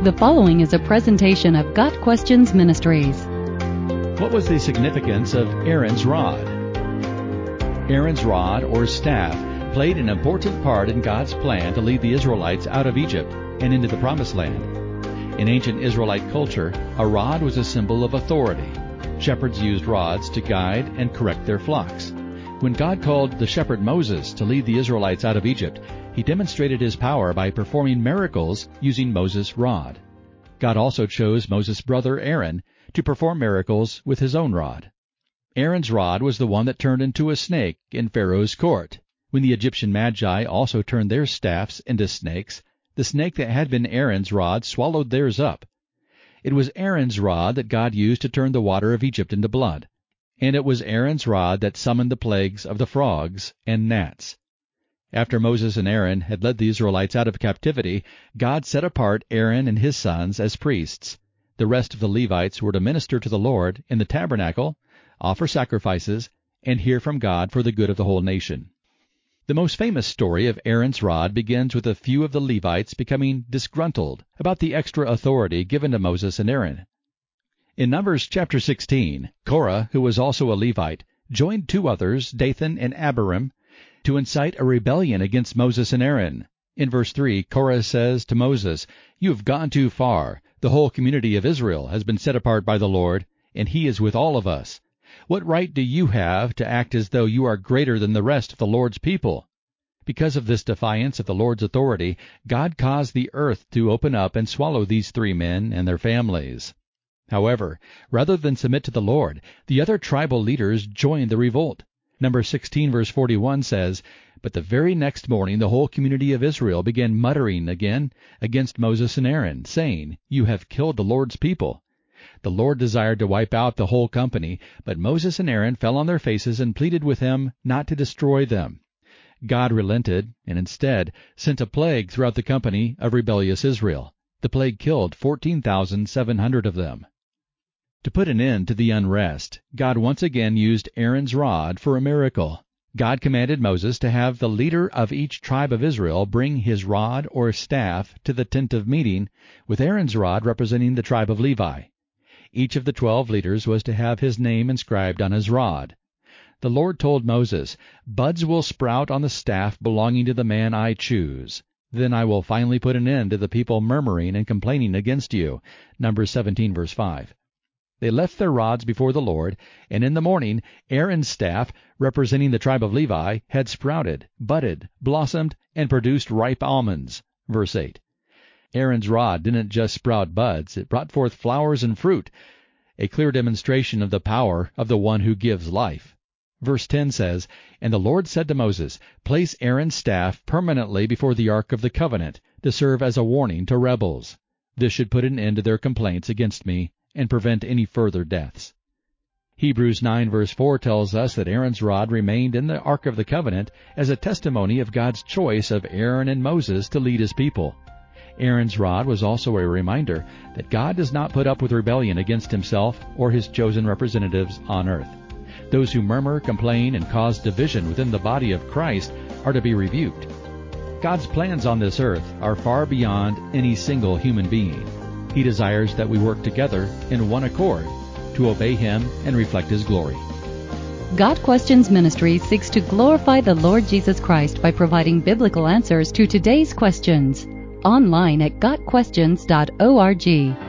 The following is a presentation of Got Questions Ministries. What was the significance of Aaron's rod? Aaron's rod or staff played an important part in God's plan to lead the Israelites out of Egypt and into the Promised Land. In ancient Israelite culture, a rod was a symbol of authority. Shepherds used rods to guide and correct their flocks. When God called the shepherd Moses to lead the Israelites out of Egypt, he demonstrated his power by performing miracles using Moses' rod. God also chose Moses' brother Aaron to perform miracles with his own rod. Aaron's rod was the one that turned into a snake in Pharaoh's court. When the Egyptian magi also turned their staffs into snakes, the snake that had been Aaron's rod swallowed theirs up. It was Aaron's rod that God used to turn the water of Egypt into blood. And it was Aaron's rod that summoned the plagues of the frogs and gnats. After Moses and Aaron had led the Israelites out of captivity, God set apart Aaron and his sons as priests. The rest of the Levites were to minister to the Lord in the tabernacle, offer sacrifices, and hear from God for the good of the whole nation. The most famous story of Aaron's rod begins with a few of the Levites becoming disgruntled about the extra authority given to Moses and Aaron. In Numbers chapter 16, Korah, who was also a Levite, joined two others, Dathan and Abiram, to incite a rebellion against Moses and Aaron. In verse 3, Korah says to Moses, You have gone too far. The whole community of Israel has been set apart by the Lord, and he is with all of us. What right do you have to act as though you are greater than the rest of the Lord's people? Because of this defiance of the Lord's authority, God caused the earth to open up and swallow these three men and their families. However, rather than submit to the Lord, the other tribal leaders joined the revolt. Number 16 verse 41 says, But the very next morning the whole community of Israel began muttering again against Moses and Aaron, saying, You have killed the Lord's people. The Lord desired to wipe out the whole company, but Moses and Aaron fell on their faces and pleaded with him not to destroy them. God relented, and instead sent a plague throughout the company of rebellious Israel. The plague killed 14,700 of them. To put an end to the unrest, God once again used Aaron's rod for a miracle. God commanded Moses to have the leader of each tribe of Israel bring his rod or staff to the tent of meeting, with Aaron's rod representing the tribe of Levi. Each of the twelve leaders was to have his name inscribed on his rod. The Lord told Moses, Buds will sprout on the staff belonging to the man I choose. Then I will finally put an end to the people murmuring and complaining against you. Numbers 17 verse 5. They left their rods before the Lord, and in the morning Aaron's staff, representing the tribe of Levi, had sprouted, budded, blossomed, and produced ripe almonds. Verse 8. Aaron's rod didn't just sprout buds, it brought forth flowers and fruit, a clear demonstration of the power of the one who gives life. Verse 10 says, And the Lord said to Moses, Place Aaron's staff permanently before the ark of the covenant, to serve as a warning to rebels. This should put an end to their complaints against me and prevent any further deaths. Hebrews 9 verse 4 tells us that Aaron's rod remained in the Ark of the Covenant as a testimony of God's choice of Aaron and Moses to lead his people. Aaron's rod was also a reminder that God does not put up with rebellion against himself or his chosen representatives on earth. Those who murmur, complain, and cause division within the body of Christ are to be rebuked. God's plans on this earth are far beyond any single human being. He desires that we work together in one accord to obey Him and reflect His glory. Got Questions Ministry seeks to glorify the Lord Jesus Christ by providing biblical answers to today's questions. Online at GotQuestions.org.